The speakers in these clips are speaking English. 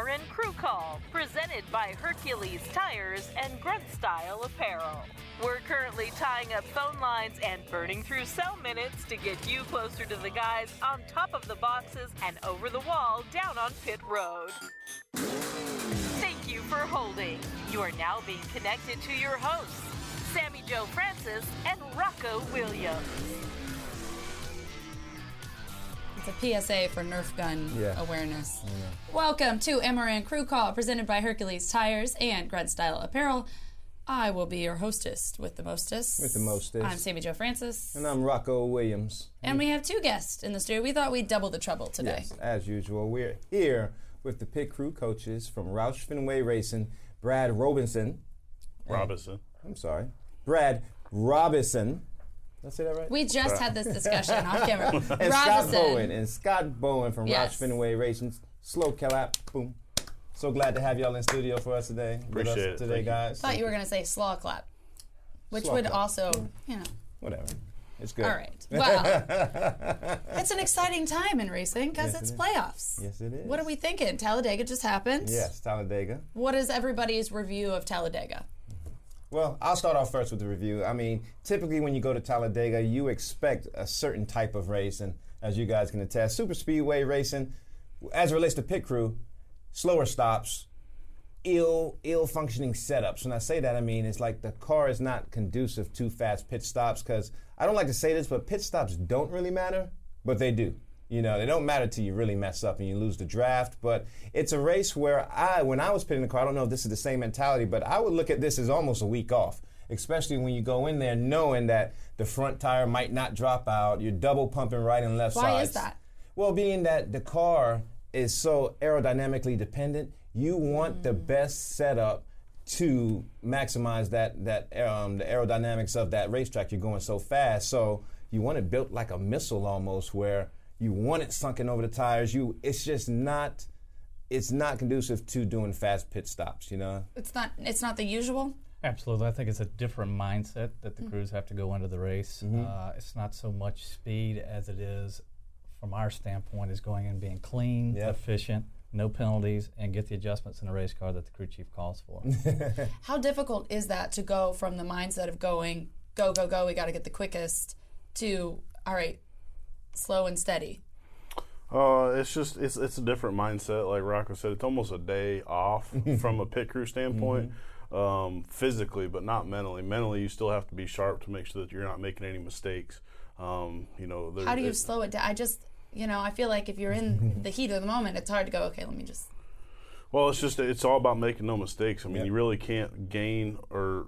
MRN Crew Call, presented by Hercules Tires and Grunt Style Apparel. We're currently tying up phone lines and burning through cell minutes to get you closer to the guys on top of the boxes and over the wall down on Pit Road. Thank you for holding. You are now being connected to your hosts, Sammi Jo Francis and Rocko Williams. It's a PSA for Nerf gun Yeah. awareness. Welcome to MRN Crew Call, presented by Hercules Tires and Grunt Style Apparel. I will be your hostess with the mostest. With the mostest. I'm Sammi Jo Francis. And I'm Rocko Williams. And we have two guests in the studio. We thought we'd double the trouble today. Yes, as usual, we're here with the pit crew coaches from Roush Fenway Racing, Brad Robinson. Robinson. I'm sorry, Brad Robinson. Did I say that right? We just had this discussion off camera. and Scott Bowen and Scott Bowen from Yes. Roush Fenway Racing. Slow clap, boom. So glad to have y'all in studio for us today. with us Appreciate it. today, Thank you. guys. thought you were going to say slaw clap, which Slaw would clap. also, you know. Whatever. It's good. All right. Well, it's an exciting time in racing because Yes, it's it is. playoffs. Yes, it is. What are we thinking? Talladega just happened. Yes, Talladega. What is everybody's review of Talladega? Well, I'll start off first with the review. I mean, typically when you go to Talladega, you expect a certain type of race, and as you guys can attest, super speedway racing, as it relates to pit crew, slower stops, ill ill functioning setups. When I say that, I mean it's like the car is not conducive to fast pit stops. Because I don't like to say this, but pit stops don't really matter, but they do. You know, they don't matter till you really mess up and you lose the draft. But it's a race where I, when I was pitting the car, I don't know if this is the same mentality, but I would look at this as almost a week off. Especially when you go in there knowing that the front tire might not drop out, you're double pumping right and left Why is that? Well, being that the car is so aerodynamically dependent, you want the best setup to maximize that that um, the aerodynamics of that racetrack. You're going so fast, so you want it built like a missile almost, where you want it sunken over the tires. You, it's just not. It's not conducive to doing fast pit stops. You know. It's not. It's not the usual. Absolutely. I think it's a different mindset that the crews have to go into the race. Mm-hmm. Uh, it's not so much speed as it is, from our standpoint, is going in being clean, Yep. efficient, no penalties, and get the adjustments in the race car that the crew chief calls for. How difficult is that to go from the mindset of going go go go? We got to get the quickest to all right, slow and steady. Uh, it's just it's it's a different mindset. Like Rocko said, it's almost a day off from a pit crew standpoint, um, physically, but not mentally. Mentally, you still have to be sharp to make sure that you're not making any mistakes. Um, you know, there- How do you it- slow it down? I just you know I feel like if you're in the heat of the moment, it's hard to go. Okay, let me just. Well, it's just it's all about making no mistakes. I mean, Yeah. you really can't gain or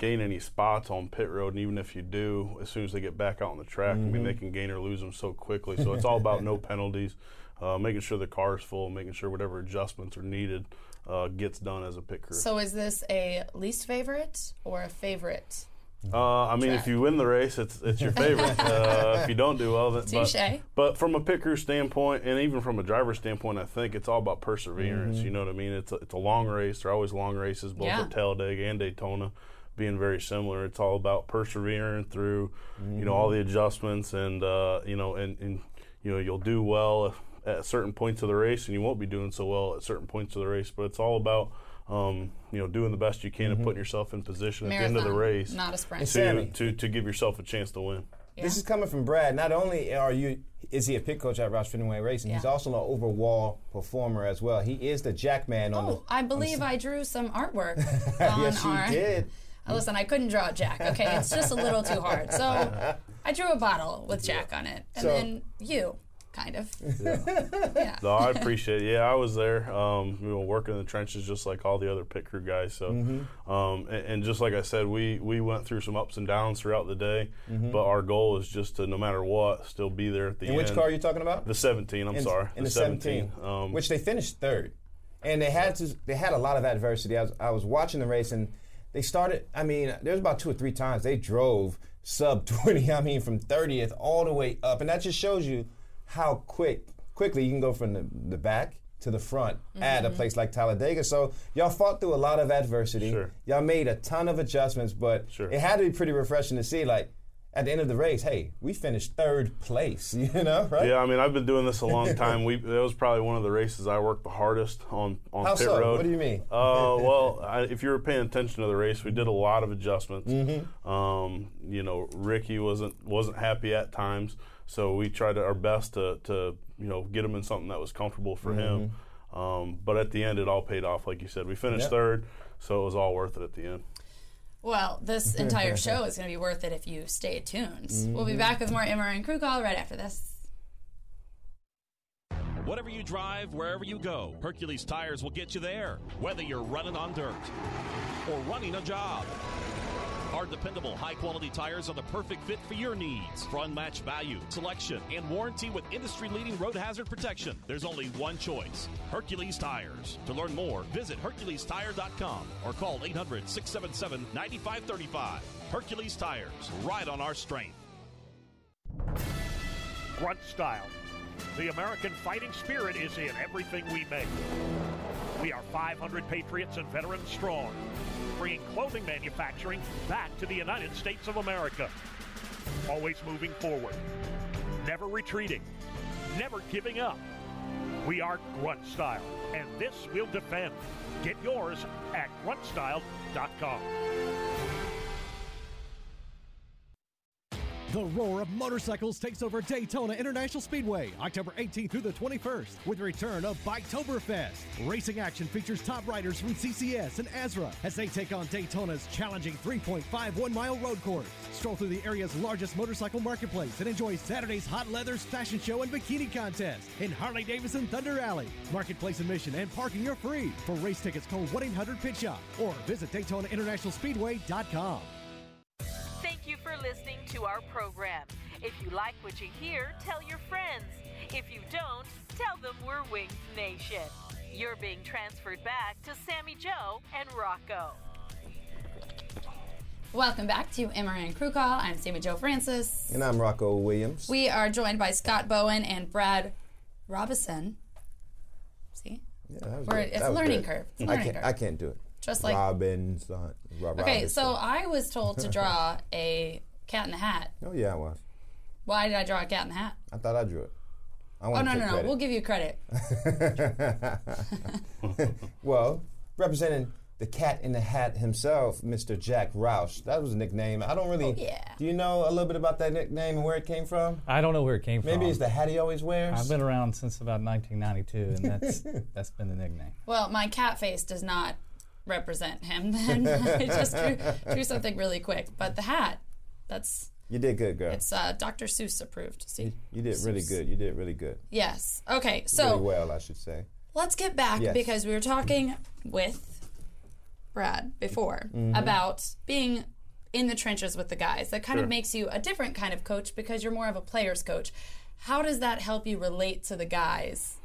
gain any spots on pit road, and even if you do, as soon as they get back out on the track, I mean, they can gain or lose them so quickly. So it's all about no penalties, uh, making sure the car is full, making sure whatever adjustments are needed uh, gets done as a pit crew. So is this a least favorite or a favorite? Uh, I mean, if you win the race, it's it's your favorite. uh, if you don't do well, then Touche. but, but from a pit crew standpoint, and even from a driver standpoint, I think it's all about perseverance. You know what I mean? It's a, it's a long race. They're always long races, both Yeah. at Talladega and Daytona, being very similar. It's all about persevering through, you know, all the adjustments, and uh, you know, and, and you know, you'll do well at certain points of the race, and you won't be doing so well at certain points of the race. But it's all about um, you know, doing the best you can and putting yourself in position at the end of the race not a sprint. To, Sammi. to, to give yourself a chance to win. This is coming from Brad. Not only are you is he a pit coach at Roush Fenway Racing, he's also an overwall performer as well. He is the jackman on the. Oh, I believe I drew some artwork on yes, you did. Listen, I couldn't draw Jack. Okay, it's just a little too hard. So I drew a bottle with Jack on it, and So- then you. kind of. Yeah. No, I appreciate it. Yeah, I was there, um, you know, working in the trenches just like all the other pit crew guys. So, Mm-hmm. um, and, and just like I said, we, we went through some ups and downs throughout the day, but our goal is just to, no matter what, still be there at the And end. which car are you talking about? The 17, I'm in, sorry. in the 17, Um, which they finished third, and they had to. They had a lot of adversity. I was, I was watching the race, and they started. I mean, there's about two or three times they drove sub 20. I mean, from 30th all the way up, and that just shows you how quick quickly you can go from the, the back to the front at a mm-hmm. place like Talladega. So y'all fought through a lot of adversity. Sure. Y'all made a ton of adjustments, but Sure. it had to be pretty refreshing to see like. At the end of the race, hey, we finished third place, you know, right? Yeah, I mean, I've been doing this a long time. We that was probably one of the races I worked the hardest on on How pit so? road. What do you mean? Uh, well, I, if you were paying attention to the race, we did a lot of adjustments. Mm-hmm. Um, you know, Ricky wasn't wasn't happy at times, so we tried our best to to you know get him in something that was comfortable for him. Um, but at the end, it all paid off, like you said. We finished Mm-hmm. Third, so it was all worth it at the end. Well, this entire show is going to be worth it if you stay tuned. We'll Mm-hmm. be back with more MRN Crew Call right after this. Whatever you drive, wherever you go, Hercules Tires will get you there. Whether you're running on dirt or running a job. Our dependable, high quality tires are the perfect fit for your needs. For unmatched value, selection, and warranty with industry leading road hazard protection, there's only one choice Hercules Tires. To learn more, visit HerculesTire.com or call 800 677 9535. Hercules Tires, ride on our strength. grunt style. The American fighting spirit is in everything we make. We are 500 patriots and veterans strong, bringing clothing manufacturing back to the United States of America. Always moving forward, never retreating, never giving up. We are Grunt Style, and this we'll defend. Get yours at gruntstyle.com. The roar of motorcycles takes over Daytona International Speedway October 18th through the 21st with the return of Biketoberfest. Racing action features top riders from CCS and ASRA as they take on Daytona's challenging 3.51 mile road course. Stroll through the area's largest motorcycle marketplace and enjoy Saturday's Hot Leathers fashion show and bikini contest in Harley Davidson Thunder Alley. Marketplace admission and parking are free. For race tickets, call 1 800 Pit Shop or visit DaytonaInternationalSpeedway.com. Thank you for listening to our program. If you like what you hear, tell your friends. If you don't, tell them we're Wings Nation. You're being transferred back to Sammi Jo and Rocko. Welcome back to MRN Crew Call. I'm Sammi Jo Francis. And I'm Rocko Williams. We are joined by Scott Bowen and Brad Robison. See? Yeah, that was We're- good. it's That a was learning good. curve. It's a I learning can't. curve. I can't do it. Just like- Robinson. Rob Okay, so I was told to draw a cat in the hat. Oh yeah, I was. Why did I draw a cat in the hat? I thought I drew it. I Oh, no, to no, take no. credit. We'll give you credit. well, representing the cat in the hat himself, Mr. Jack Roush. That was a nickname. I don't really. Oh, yeah. Do you know a little bit about that nickname and where it came from? I don't know where it came from. Maybe it's the hat he always wears. I've been around since about 1992, and that's that's been the nickname. Well, my cat face does not represent him then. I just drew, drew something really quick. But the hat, that's, you did good, girl. it's uh, Dr. Seuss approved. See? you did really good. You did really good. Yes. Okay, so. really well, I should say. let's get back Yes. because we were talking with Brad before Mm-hmm. about being in the trenches with the guys. That kind of makes you a different kind of coach because you're more of a player's coach. How does that help you relate to the guys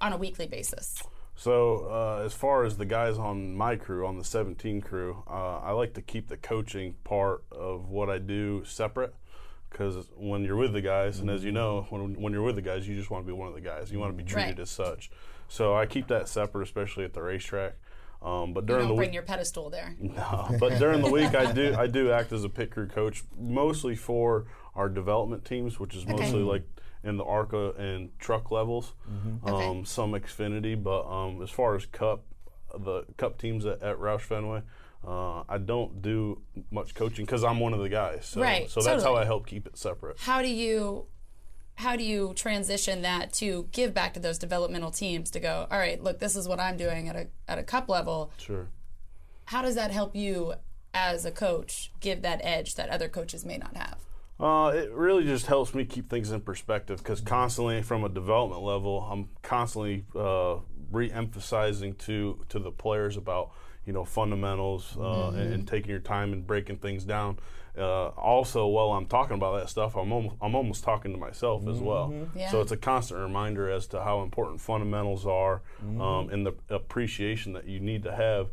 on a weekly basis? So, uh, as far as the guys on my crew, on the 17 crew, uh, I like to keep the coaching part of what I do separate. Because when you're with the guys, and as you know, when, when you're with the guys, you just want to be one of the guys. You want to be treated Right. as such. So I keep that separate, especially at the racetrack. Um, but You during don't the bring week, your pedestal there. no, but during the week, I do I do act as a pit crew coach, mostly for our development teams, which is mostly like in the ARCA and truck levels, um, Okay. some Xfinity. But um, as far as Cup, the Cup teams at, at Roush Fenway, uh, I don't do much coaching because I'm one of the guys. So, Right, So that's how. I help keep it separate. How do you how do you transition that to give back to those developmental teams to go, all right, look, this is what I'm doing at a at a cup level. Sure. How does that help you as a coach give that edge that other coaches may not have? Uh, it really just helps me keep things in perspective because constantly, from a development level, I'm constantly uh, re-emphasizing to to the players about you know fundamentals uh, and, and taking your time and breaking things down. Uh, also, while I'm talking about that stuff, I'm almost, I'm almost talking to myself as well. Yeah. So it's a constant reminder as to how important fundamentals are um, and the appreciation that you need to have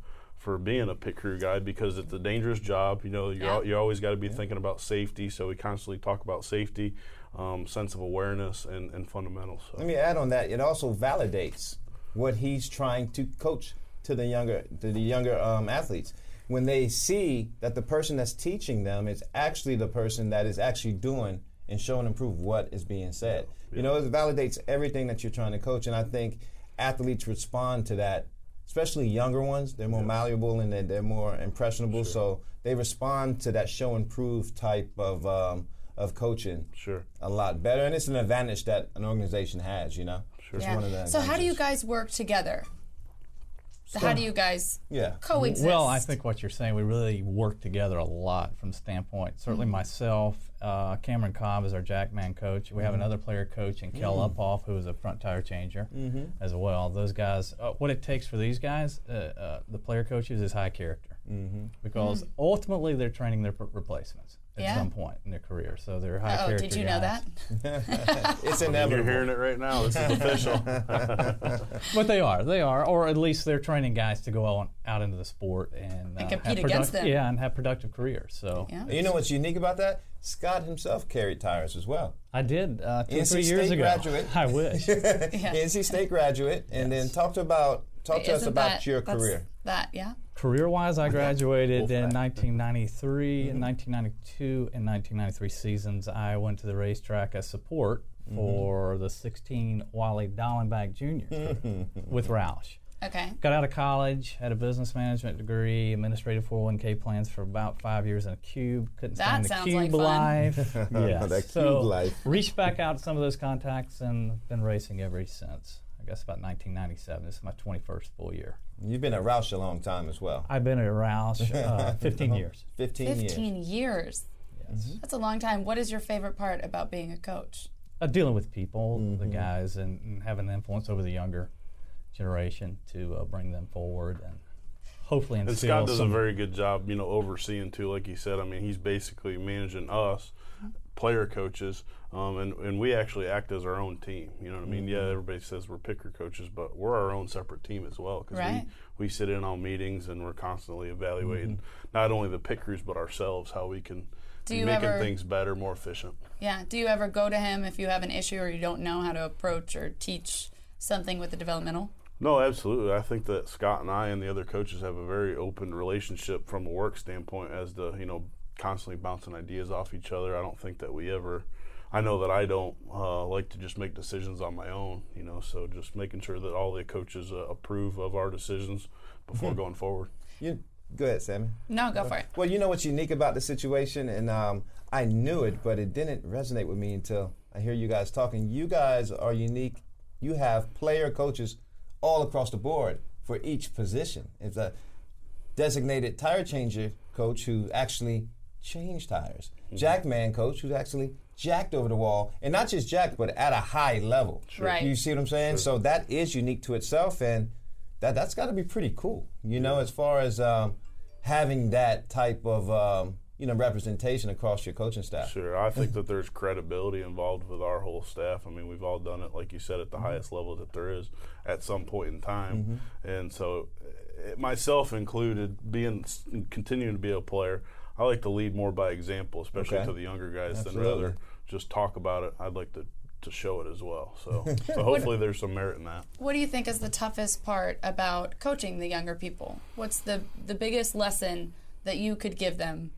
for being a pit crew guy because it's a dangerous job. You know, you're, Yeah. al- you always got to be thinking about safety. So we constantly talk about safety, um, sense of awareness, and, and fundamentals. So. Let me add on that. It also validates what he's trying to coach to the younger to the younger um, athletes when they see that the person that's teaching them is actually the person that is actually doing and showing and prove what is being said. You know, it validates everything that you're trying to coach, and I think athletes respond to that. Especially younger ones, they're more malleable and they're, they're more impressionable, so they respond to that show and prove type of um, of coaching Sure. a lot better, and it's an advantage that an organization has. You know, sure. Yeah. So how do you guys work together? How do you guys Yeah. coexist? Well, I think what you're saying, we really work together a lot from standpoint. Certainly Mm-hmm. myself, uh, Cameron Cobb is our Jackman coach. We have Mm-hmm. another player coach, and Kel Mm. Uphoff, who is a front tire changer Mm-hmm. as well. Those guys, uh, what it takes for these guys, uh, uh, the player coaches, is high character. Mm-hmm. Because ultimately they're training their p- replacements at. Yeah. some point in their career. So they're high Oh, character did you know that? it's inevitable. You're hearing it right now. This is official. But they are, they are, or at least they're training guys to go on out into the sport and, uh, compete have against product- them. Yeah, and have productive careers. So Yeah. You know what's unique about that? Scott himself carried tires as well. I did uh, two or NC three years State ago. graduate. I wish. NC State graduate, and then talked about talk to us Isn't about that- your career. That yeah. Career-wise, I graduated in 1993 Mm-hmm. and 1992 and 1993 seasons. I went to the racetrack as support Mm-hmm. for the 16 Wally Dallenbach Jr. with Roush. Okay. Got out of college, had a business management degree, administrative 401k plans for about five years in a cube. Couldn't That stand the sounds cube like fun. life. yes. That so cube life. reached back out to some of those contacts and been racing ever since. I guess about 1997. This is my 21st full year. You've been at Roush a long time as well. I've been at Roush uh, 15 years. 15, years. 15 years. Yes. That's a long time. What is your favorite part about being a coach? Uh, dealing with people, the Mm-hmm. guys, and, and having an influence over the younger generation to uh, bring them forward and hopefully And instill Scott does a very good job, you know, overseeing too. Like you said, I mean, he's basically managing us, player coaches, um, and and we actually act as our own team. You know what I mean? Mm-hmm. Yeah, everybody says we're picker coaches, but we're our own separate team as well because Right. we, we sit in on meetings and we're constantly evaluating Mm-hmm. not only the pickers but ourselves how we can Do you making ever- things better, more efficient. Yeah. Do you ever go to him if you have an issue or you don't know how to approach or teach something with the developmental? No, absolutely. I think that Scott and I and the other coaches have a very open relationship from a work standpoint as to, you know, constantly bouncing ideas off each other. I don't think that we ever, I know that I don't uh, like to just make decisions on my own, you know, so just making sure that all the coaches uh, approve of our decisions before going forward. You, go ahead, Sammi. No, go for it. Well, you know what's unique about the situation, and um, I knew it, but it didn't resonate with me until I hear you guys talking. You guys are unique. You have player coaches all across the board for each position. It's a designated tire changer coach who actually changed tires, jackman coach who's actually jacked over the wall, and not just jacked, but at a high level. Right. You see what I'm saying? So that is unique to itself, and that that's got to be pretty cool. You know, as far as um, having that type of um, you know representation across your coaching staff. Sure. I think that there's credibility involved with our whole staff. I mean, we've all done it, like you said, at the highest level that there is at some point in time. And so, myself included, being continuing to be a player, I like to lead more by example, especially Okay. to the younger guys, than rather just talk about it. I'd like to, to show it as well. So, so hopefully, there's some merit in that. What do you think is the toughest part about coaching the younger people? What's the the biggest lesson that you could give them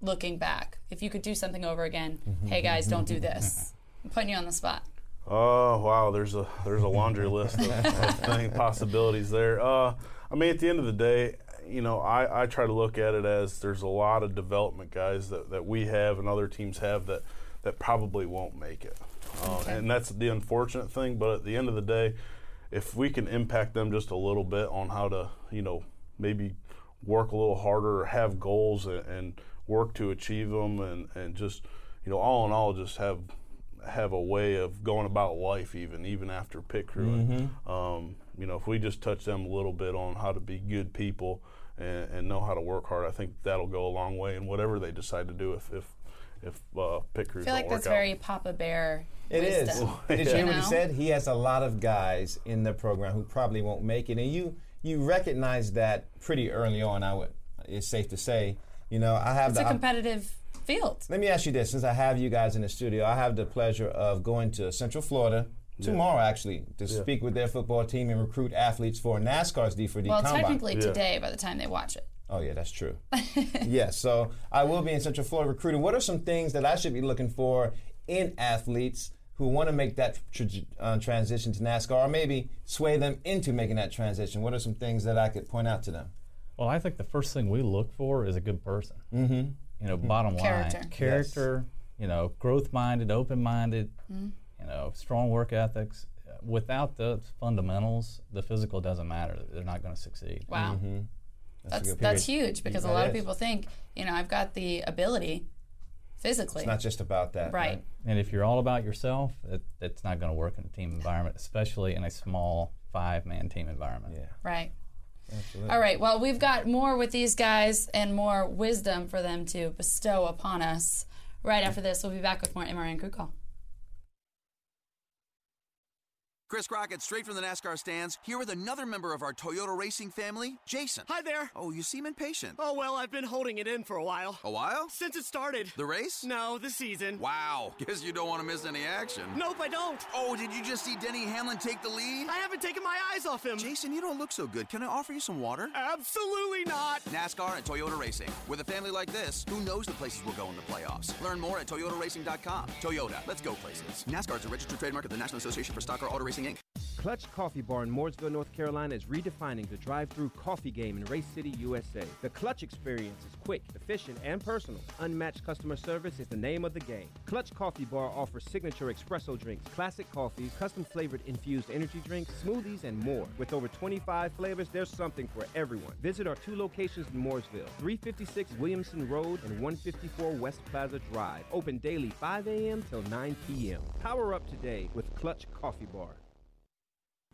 looking back? If you could do something over again, hey guys, don't do this. I'm putting you on the spot. Oh wow, there's a there's a laundry list of, of thing, possibilities there. Uh, I mean, at the end of the day, you know, I, I try to look at it as there's a lot of development guys that, that we have and other teams have that that probably won't make it, uh, and that's the unfortunate thing. But at the end of the day, if we can impact them just a little bit on how to, you know, maybe work a little harder or have goals and, and work to achieve them and, and just you know, all in all, just have have a way of going about life, even even after pit crew. And, um, you know, if we just touch them a little bit on how to be good people and, and know how to work hard, I think that'll go a long way in whatever they decide to do. If if if uh, pit crews I feel don't like work that's out. very Papa Bear. It is. wisdom. Did you hear what he said? He has a lot of guys in the program who probably won't make it, and you you recognize that pretty early on. I would. It's safe to say. You know, I have It's the. a op- competitive field. Let me ask you this: since I have you guys in the studio, I have the pleasure of going to Central Florida tomorrow, actually, to speak with their football team and recruit athletes for NASCAR's D4D Well, Combine. technically Yeah. today by the time they watch it. Oh yeah, that's true. yes, so I will be in Central Florida recruiting. What are some things that I should be looking for in athletes who want to make that tra- uh, transition to NASCAR, or maybe sway them into making that transition? What are some things that I could point out to them? Well, I think the first thing we look for is a good person. Mm-hmm. You know, bottom Character. line, character. You know, growth-minded, open-minded. You know, strong work ethics. Uh, Without the fundamentals, the physical doesn't matter. They're not going to succeed. Wow. Mm-hmm. a That's that's huge because a That lot of people think, you know, I've got the ability physically. It's not just about that, right. And if you're all about yourself, it, it's not going to work in a team environment, especially in a small five-man team environment. Yeah, Right. absolutely. All right. Well, we've got more with these guys and more wisdom for them to bestow upon us. Right after this, we'll be back with more MRN Crew Call. Chris Crockett, straight from the NASCAR stands, here with another member of our Toyota racing family, Jason. Hi there. Oh, you seem impatient. Oh, well, I've been holding it in for a while. A while? Since it started. The race? No, the season. Wow. Guess you don't want to miss any action. Nope, I don't. Oh, did you just see Denny Hamlin take the lead? I haven't taken my eyes off him. Jason, you don't look so good. Can I offer you some water? Absolutely not. NASCAR and Toyota Racing. With a family like this, who knows the places we'll go in the playoffs? Learn more at toyotaracing.com. Toyota, let's go places. NASCAR is a registered trademark of the National Association for Stock Car Auto Racing, Clutch Coffee Bar in Mooresville, North Carolina is redefining the drive-through coffee game in Race City, USA. The Clutch experience is quick, efficient, and personal. Unmatched customer service is the name of the game. Clutch Coffee Bar offers signature espresso drinks, classic coffees, custom flavored infused energy drinks, smoothies, and more. With over 25 flavors, there's something for everyone. Visit our two locations in Mooresville, 356 Williamson Road and 154 West Plaza Drive. Open daily 5 a.m. till 9 p.m. Power up today with Clutch Coffee Bar.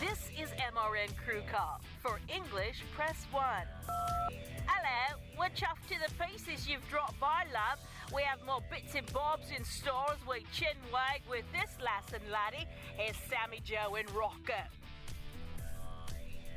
This is MRN Crew Call. For English, press 1. Hello, we're chuffed to the pieces you've dropped by, love. We have more bits and bobs in stores we chin wag with this lass and laddie. Here's Sammi Jo and Rocker.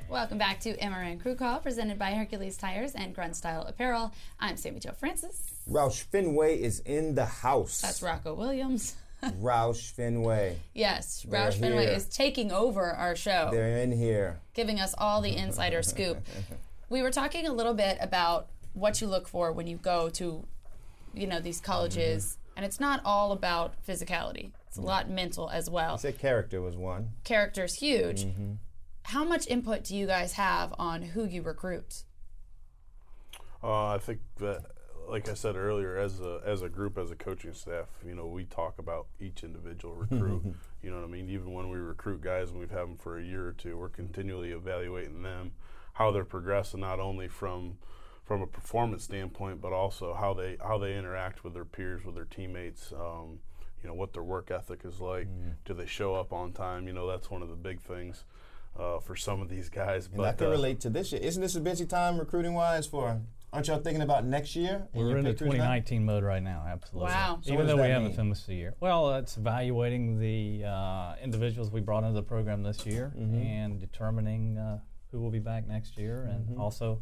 Welcome back to MRN Crew Call, presented by Hercules Tires and Grunt Style Apparel. I'm Sammi Jo Francis. Roush Fenway is in the house. That's Rocko Williams. Roush Fenway. Yes, They're Roush Fenway here. is taking over our show, They're in here. giving us all the insider scoop. We were talking a little bit about what you look for when you go to, you know, these colleges, and it's not all about physicality. It's a lot mental as well. I said character was one. Character's huge. How much input do you guys have on who you recruit? Uh, I think that, like I said earlier, as a as a group, as a coaching staff, you know, we talk about each individual recruit. you know what I mean? Even when we recruit guys and we've had them for a year or two, we're continually evaluating them, how they're progressing, not only from from a performance standpoint, but also how they how they interact with their peers, with their teammates. Um, you know what their work ethic is like. Do they show up on time? You know that's one of the big things uh, for some of these guys. And but I can uh, relate to this year. Isn't this a busy time recruiting wise for? Aren't y'all thinking about next year? and We're your in the pictures now? 2019 mode right now, absolutely. Wow. So what Even though we that haven't finished the year. Well, it's evaluating the uh, individuals we brought into the program this year Mm-hmm. and determining uh, who will be back next year and Mm-hmm. also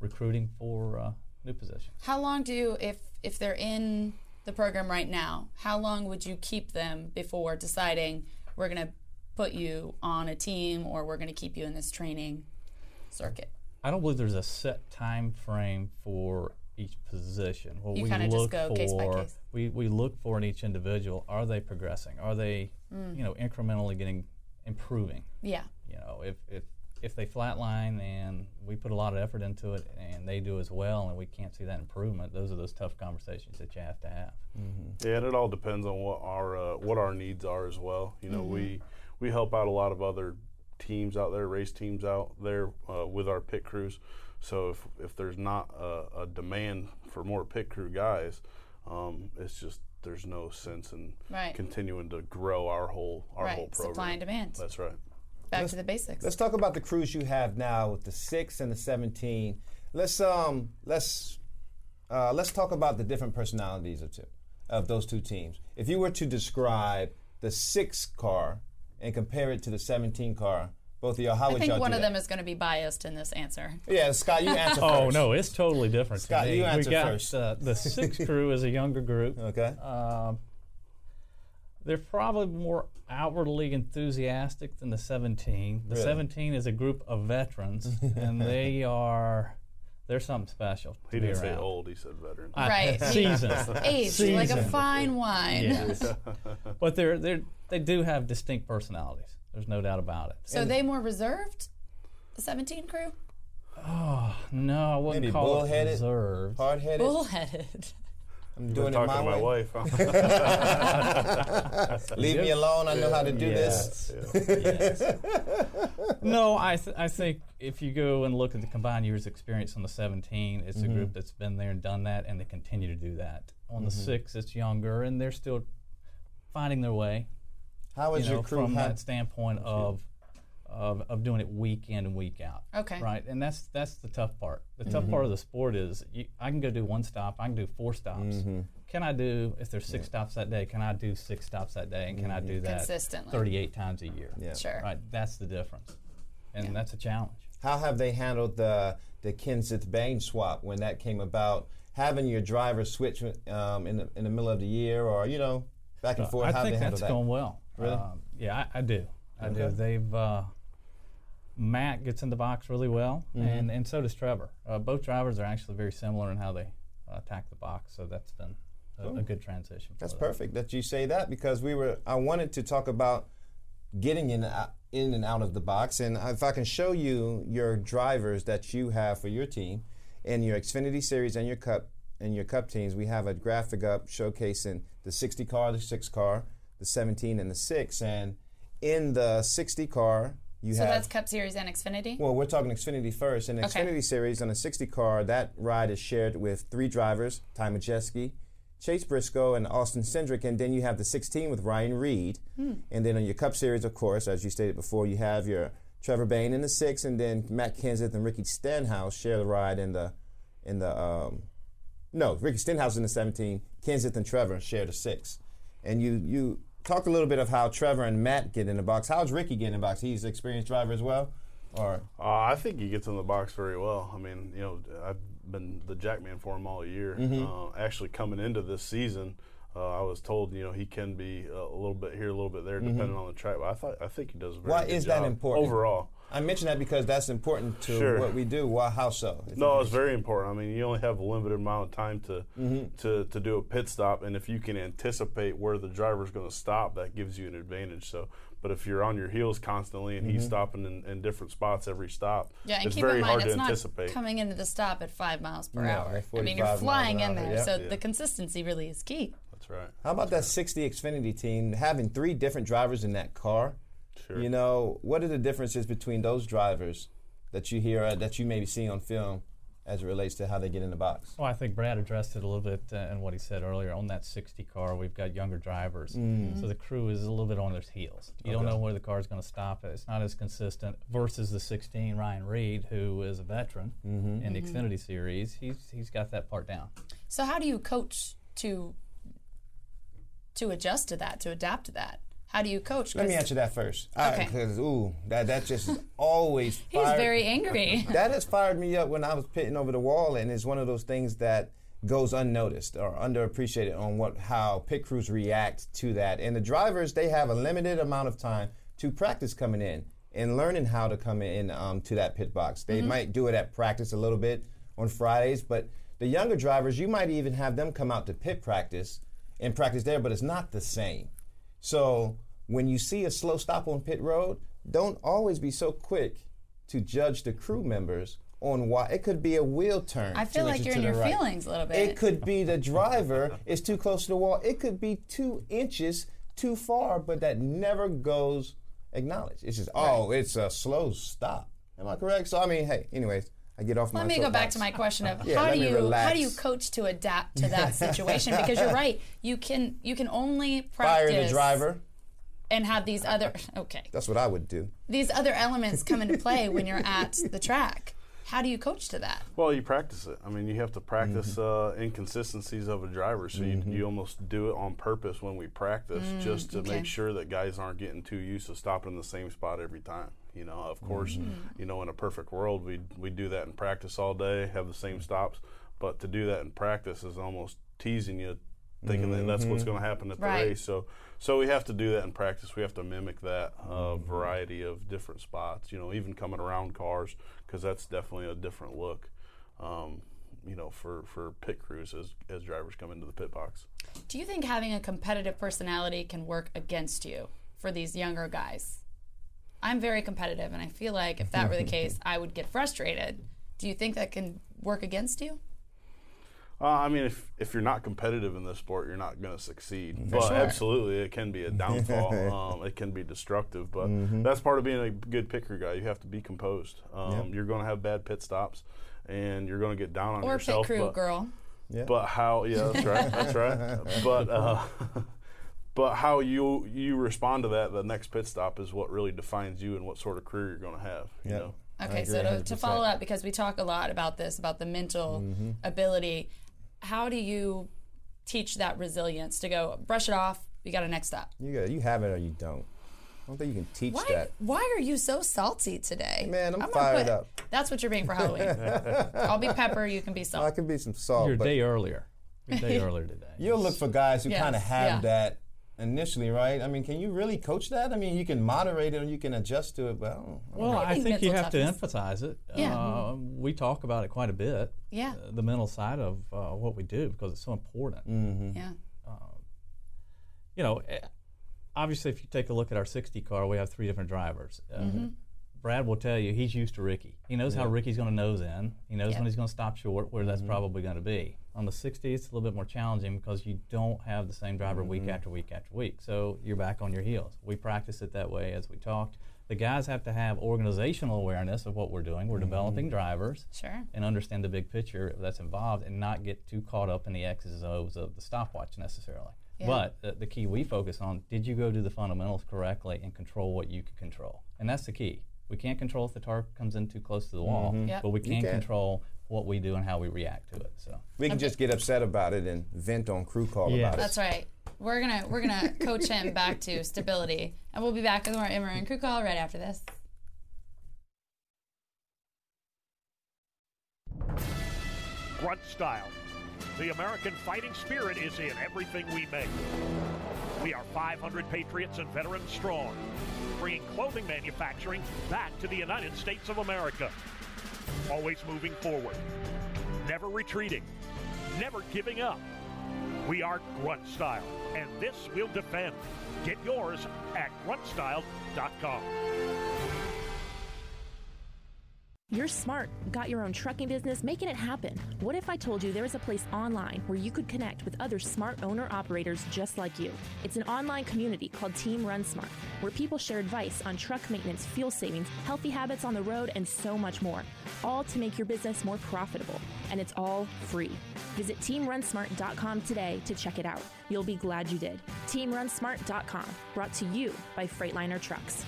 recruiting for uh, new positions. How long do you, if if they're in the program right now, how long would you keep them before deciding we're going to put you on a team or we're going to keep you in this training circuit? I don't believe there's a set time frame for each position. What You we kinda just look go for, case by case. We, we look for in each individual, are they progressing? Are they, Mm. you know, incrementally getting, improving? Yeah. You know, if, if, if they flatline and we put a lot of effort into it and they do as well and we can't see that improvement, those are those tough conversations that you have to have. Yeah, and it all depends on what our uh, what our needs are as well. You know, Mhm. we we help out a lot of other teams out there, race teams out there uh, with our pit crews. So if if there's not a, a demand for more pit crew guys, um, it's just there's no sense in Right. continuing to grow our whole our Right, whole program. supply and demand. That's right. Back Let's- to the basics. Let's talk about the crews you have now with the six and the seventeen. Let's um let's uh, let's talk about the different personalities of two, of those two teams. If you were to describe the six car and compare it to the seventeen car, both of y'all, how I would think y'all one of that? them is going to be biased in this answer. Yeah, Scott, you answer first. Oh no, it's totally different. to Scott, me. you answer we got, first. Uh, the six crew is a younger group. Okay. Um, they're probably more outwardly enthusiastic than the 17. The Really? 17 is a group of veterans, and they are they're something special. He to didn't say around. old. He said veteran. I- Right. seasoned. Aged like a fine wine. Yes. but they're they they do have distinct personalities. There's no doubt about it. So they more reserved? The 17 crew? Oh no, I wouldn't Maybe call it bullheaded, reserved. hard-headed. Bullheaded. I'm You've doing been it talking my to my way. wife. huh? Leave me alone. I know how to do Yes. this. no, I th- I think if you go and look at the combined years experience on the 17, it's Mhm. a group that's been there and done that, and they continue to do that. On the Mhm. six, it's younger, and they're still finding their way. How is you know, your crew from had- that standpoint of, of of doing it week in and week out? Okay. Right, and that's that's the tough part. The tough Mm-hmm. part of the sport is you, I can go do one stop, I can do four stops. Mhm. Can I do if there's six stops that day? Can I do six stops that day, and can I do that Consistently. 38 times a year? Yeah. Sure. Right, that's the difference, and that's a challenge. How have they handled the the Kenseth Bayne swap when that came about? Having your driver switch um, in the in the middle of the year, or you know, back and Uh, forth. I how think they handle that's that? going well. Really? Um, yeah, I, I do. I do. They've uh, Matt gets in the box really well, Mhm. and and so does Trevor. Uh, both drivers are actually very similar in how they uh, attack the box, so that's been a, a good transition. That's them. perfect that you say that because we were. I wanted to talk about getting in uh, in and out of the box, and if I can show you your drivers that you have for your team in your Xfinity Series and your Cup and your Cup teams, we have a graphic up showcasing the 60 car, the six car, the 17, and the six, and in the 60 car. You so have that's Cup Series and Xfinity? well, we're talking Xfinity first. In the Okay. Xfinity series, on a 60 car, that ride is shared with three drivers Ty Majeski, Chase Briscoe, and Austin Cindric. And then you have the 16 with Ryan Reed. Hmm. And then on your Cup Series, of course, as you stated before, you have your Trevor Bayne in the six, and then Matt Kenseth and Ricky Stenhouse share the ride in the in the um, no Ricky Stenhouse in the 17. Kenseth and Trevor share the six. And you you talk a little bit of how Trevor and Matt get in the box. How's Ricky get in the box? He's an experienced driver as well, or Uh, I think he gets in the box very well. I mean, you know, I've been the jackman for him all year. Mhm. Uh, actually, coming into this season, uh, I was told, you know, he can be a little bit here, a little bit there, Mhm. depending on the track. But I thought, I think he does a very Why is that important overall? I mention that because that's important to Sure. what we do. Why? How so? If you No, it's very important. I mean, you only have a limited amount of time to Mhm. to, to do a pit stop, and if you can anticipate where the driver's going to stop, that gives you an advantage. So, but if you're on your heels constantly and he's Mhm. stopping in, in different spots every stop, Yeah, and it's keep very in mind, hard it's to not anticipate. coming into the stop at five miles per No, hour. I mean, you're flying in there, yeah. so Yeah. the consistency really is key. That's right. How about that 60 Xfinity team having three different drivers in that car? Sure. You know, what are the differences between those drivers that you hear uh, that you maybe see on film as it relates to how they get in the box? Well, I think Brad addressed it a little bit uh, in what he said earlier. On that 60 car, we've got younger drivers, Mm. so the crew is a little bit on their heels. You don't know where the car is going to stop. It's not as consistent versus the 16 Ryan Reed, who is a veteran Mhm. in the Mhm. Xfinity series. He's he's got that part down. So how do you coach to to adjust to that, to adapt to that? How do you coach? Let me answer that first. Okay. Because, ooh, that, that just always He's very angry. that has fired me up when I was pitting over the wall, and it's one of those things that goes unnoticed or underappreciated on what how pit crews react to that. And the drivers, they have a limited amount of time to practice coming in and learning how to come in um, to that pit box. They Mhm. might do it at practice a little bit on Fridays, but The younger drivers, you might even have them come out to pit practice and practice there, but it's not the same. So when you see a slow stop on pit road, don't always be so quick to judge the crew members on why it could be a wheel turn. I feel like you're in your right. feelings a little bit. It could be the driver is too close to the wall. It could be two inches too far, but that never goes acknowledged. It's just, oh, it's a slow stop. Am I correct? So I mean, hey, anyways, I get off my Let me go back to my question of Yeah, how do you relax. how do you coach to adapt to that situation? because you're right, you can you can only practice Fire the driver. and have these other okay That's what I would do. these other elements come into play when you're at the track. How do you coach to that? Well, you practice it. I mean, you have to practice Mm-hmm. uh, inconsistencies of a driver. So you, you almost do it on purpose when we practice, Mm, just to okay. make sure that guys aren't getting too used to stopping in the same spot every time. You know, of course, Mm-hmm. you know, in a perfect world, we we do that in practice all day, have the same stops. But to do that in practice is almost teasing you, thinking that that's what's Mhm. going to happen at the Right. race. So, so we have to do that in practice. We have to mimic that uh, variety of different spots. You know, even coming around cars, because that's definitely a different look. Um, you know, for for pit crews as as drivers come into the pit box. Do you think having a competitive personality can work against you for these younger guys? I'm very competitive, and I feel like if that were the case, I would get frustrated. Do you think that can work against you? Uh, I mean, if if you're not competitive in this sport, you're not going to succeed. but sure. absolutely, it can be a downfall. um, it can be destructive. But that's part of being a good picker guy. You have to be composed. Um, You're going to have bad pit stops, and you're going to get down on Or pit yourself. crew but, girl? Yeah. But how? Yeah, that's right. That's right. But uh, but how you you respond to that the next pit stop is what really defines you and what sort of career you're going to have. You Yeah. know. Okay, so to, to follow up, because we talk a lot about this, about the mental Mm-hmm. ability, how do you teach that resilience to go brush it off? You got a next stop You got you have it or you don't. I don't think you can teach Why? that. Why are you so salty today? Man, I'm gonna fired put- up. That's what you're being for Halloween. I'll be pepper. You can be salt. I salt. could be some salt. Your but day earlier. Your day earlier today. You'll look for guys who Yes, kind of have yeah. that initially, right? I mean, can you really coach that? I mean, you can moderate it or you can adjust to it, but I don't, I don't Well, I I think think, you mental have to emphasize it. Yeah. Uh, we talk about it quite a bit. Yeah. uh, the mental side of uh, what we do because it's so important. Mm-hmm. Yeah. You know, eh, obviously, if you take a look at our 60 car, we have three different drivers. Uh, Mm-hmm. Brad will tell you he's used to Ricky. He knows how Ricky's going to nose in. He knows Yeah. when he's going to stop short, where that's probably going to be. On the 60, it's a little bit more challenging because you don't have the same driver week after week after week. So you're back on your heels. We practice it that way as we talked. The guys have to have organizational awareness of what we're doing. We're developing drivers Sure. and understand the big picture that's involved and not get too caught up in the X's and O's of the stopwatch necessarily. Yeah. But uh, the key we focus on, did you go do the fundamentals correctly and control what you can control? And that's the key. We can't control if the tarp comes in too close to the wall, Yep. but we can can. control what we do and how we react to it. So We can just get upset about it and vent on crew call Yeah. about it. That's right. We're gonna we're gonna coach him back to stability, and we'll be back with more MRN Crew Call right after this. Grunt style. The American fighting spirit is in everything we make. We are 500 patriots and veterans strong, bringing clothing manufacturing back to the United States of America. Always moving forward, never retreating, never giving up. We are Grunt Style, and this we'll defend. Get yours at gruntstyle.com. You're smart, got your own trucking business, making it happen. What if I told you there is a place online where you could connect with other smart owner operators just like you? It's an online community called Team Run Smart, where people share advice on truck maintenance, fuel savings, healthy habits on the road, and so much more. All to make your business more profitable. And it's all free. Visit teamrunsmart.com today to check it out. You'll be glad you did. Teamrunsmart.com, brought to you by Freightliner Trucks.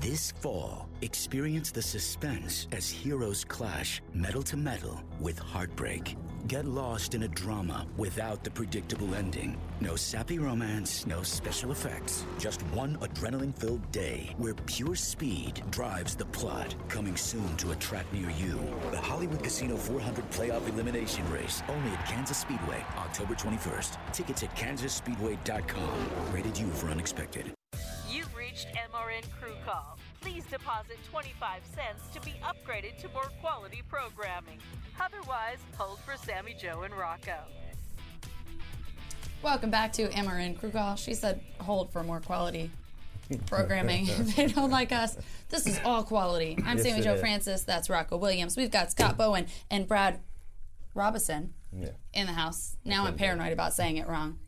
This fall, experience the suspense as heroes clash metal to metal with heartbreak. Get lost in a drama without the predictable ending. No sappy romance, no special effects. Just one adrenaline filled day where pure speed drives the plot. Coming soon to a track near you. The Hollywood Casino 400 Playoff Elimination Race, only at Kansas Speedway, October 21st. Tickets at kansasspeedway.com. Rated U for unexpected. You've reached reached MRN Crew Call. Please deposit 25 cents to be upgraded to more quality programming. Otherwise, hold for Sammi Jo and Rocko. Welcome back to MRN Crew Call. She said hold for more quality programming. if they don't like us, this is all quality. I'm Yes, Sammi Jo is. Francis. That's Rocko Williams. We've got Scott Bowen and Brad Robison Yeah. in the house. Now I'm paranoid about saying it wrong.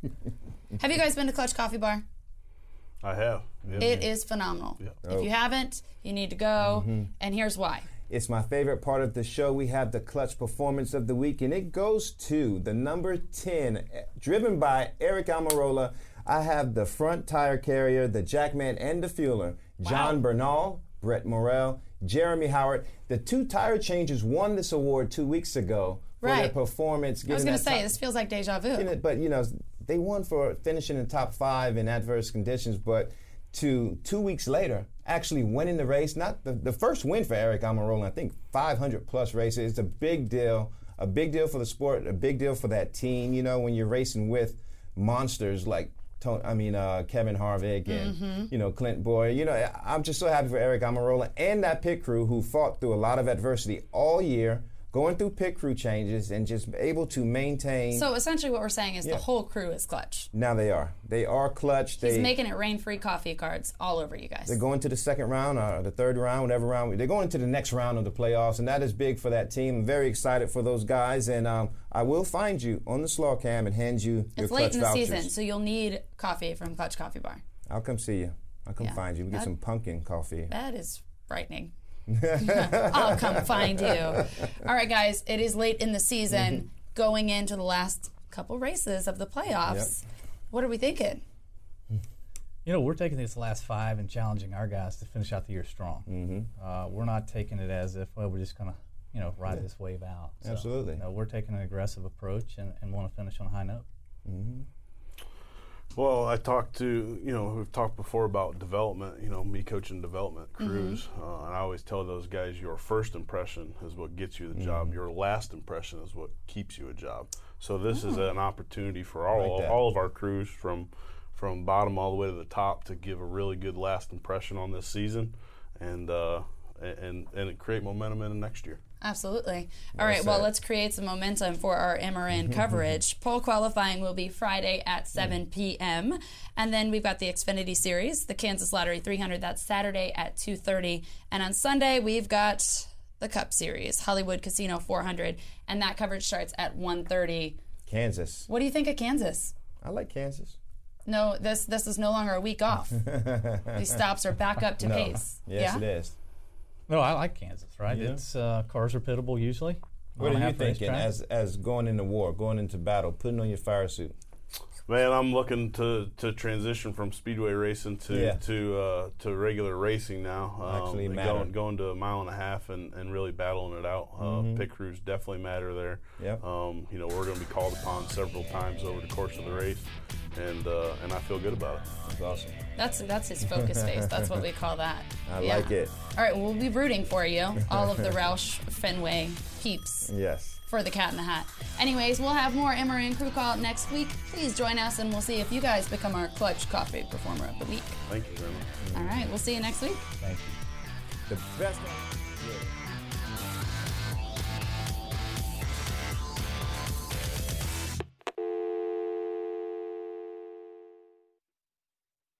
Have you guys been to Clutch Coffee Bar? I have. Yep. It is phenomenal. Oh. If you haven't, you need to go. Mm-hmm. And here's why. It's my favorite part of the show. We have the clutch performance of the week, and it goes to the number 10, eh, driven by Eric Almirola. I have the front tire carrier, the Jackman, and the fueler. wow. John Bernal, Brett Morrell, Jeremy Howard. The two tire changers won this award two weeks ago for their performance. I was going to say, top- this feels like deja vu. it, but you know they won for finishing in the top five in adverse conditions. But to two weeks later, actually winning the race, not the, the first win for Eric Almirola. I think 500 plus races. It's a big deal. A big deal for the sport. A big deal for that team. You know when you're racing with monsters like. I mean uh, Kevin Harvick and Mhm. you know Clint Bowyer. You know I'm just so happy for Eric Almirola and that pit crew who fought through a lot of adversity all year, going through pit crew changes and just able to maintain. So essentially, what we're saying is Yeah. the whole crew is clutch. Now they are. They are clutch. He's They, making it rain-free coffee cards all over you guys. they're going to the second round or the third round, whatever round. They're going to the next round of the playoffs, and that is big for that team. I'm very excited for those guys, and um, I will find you on the slaw cam and hand you your clutch It's late in the vouchers. season, so you'll need coffee from Clutch Coffee Bar. I'll come see you. I'll come Yeah. find you. We get That- some pumpkin coffee. That is frightening. I'll come find you. All right, guys, it is late in the season, Mm-hmm. going into the last couple races of the playoffs. What are we thinking? You know, we're taking these last five and challenging our guys to finish out the year strong. Mm-hmm. Uh, we're not taking it as if, well, we're just going to, you know, ride Yeah. this wave out. Absolutely. No, we're taking an aggressive approach and, and want to finish on a high note. Mm-hmm. Well, I talked to, you know, we've talked before about development, you know, me coaching development crews. Uh, and I always tell those guys your first impression is what gets you the Mm-hmm. job. Your last impression is what keeps you a job. So this is Oh. an opportunity for all, Like all of our crews from from bottom all the way to the top to give a really good last impression on this season and uh, and and create momentum in the next year. Absolutely. All right, well, let's create some momentum for our MRN coverage. Pole qualifying will be Friday at 7 p.m. And then we've got the Xfinity Series, the Kansas Lottery 300, that's Saturday at 2.30. And on Sunday, we've got the Cup Series, Hollywood Casino 400, and that coverage starts at 1.30. Kansas. What do you think of Kansas? I like Kansas. No, this this is no longer a week off. These stops are back up to No. pace. Yes, yeah? it is. No, I like Kansas, right? Yeah. It's uh, cars are pittable usually. What are you thinking as as going into war, going into battle, putting on your fire suit? Man, I'm looking to, to transition from speedway racing to Yeah. to uh, to regular racing now. Um, Actually and matter. going going to a mile and a half and, and really battling it out. Uh, Mhm. Pit crews definitely matter there. Yep. Um, you know, we're going to be called upon several times over the course of the race, and uh, and I feel good about it. That's awesome. That's that's his focus face. That's what we call that. I Yeah. like it. All right, we'll be rooting for you, all of the Roush Fenway peeps Yes. For the Cat in the Hat. Anyways, we'll have more MRN Crew Call next week. Please join us, and we'll see if you guys become our Clutch Coffee Performer of the Week. Thank you very much. All right, we'll see you next week. Thank you. The best. Yeah.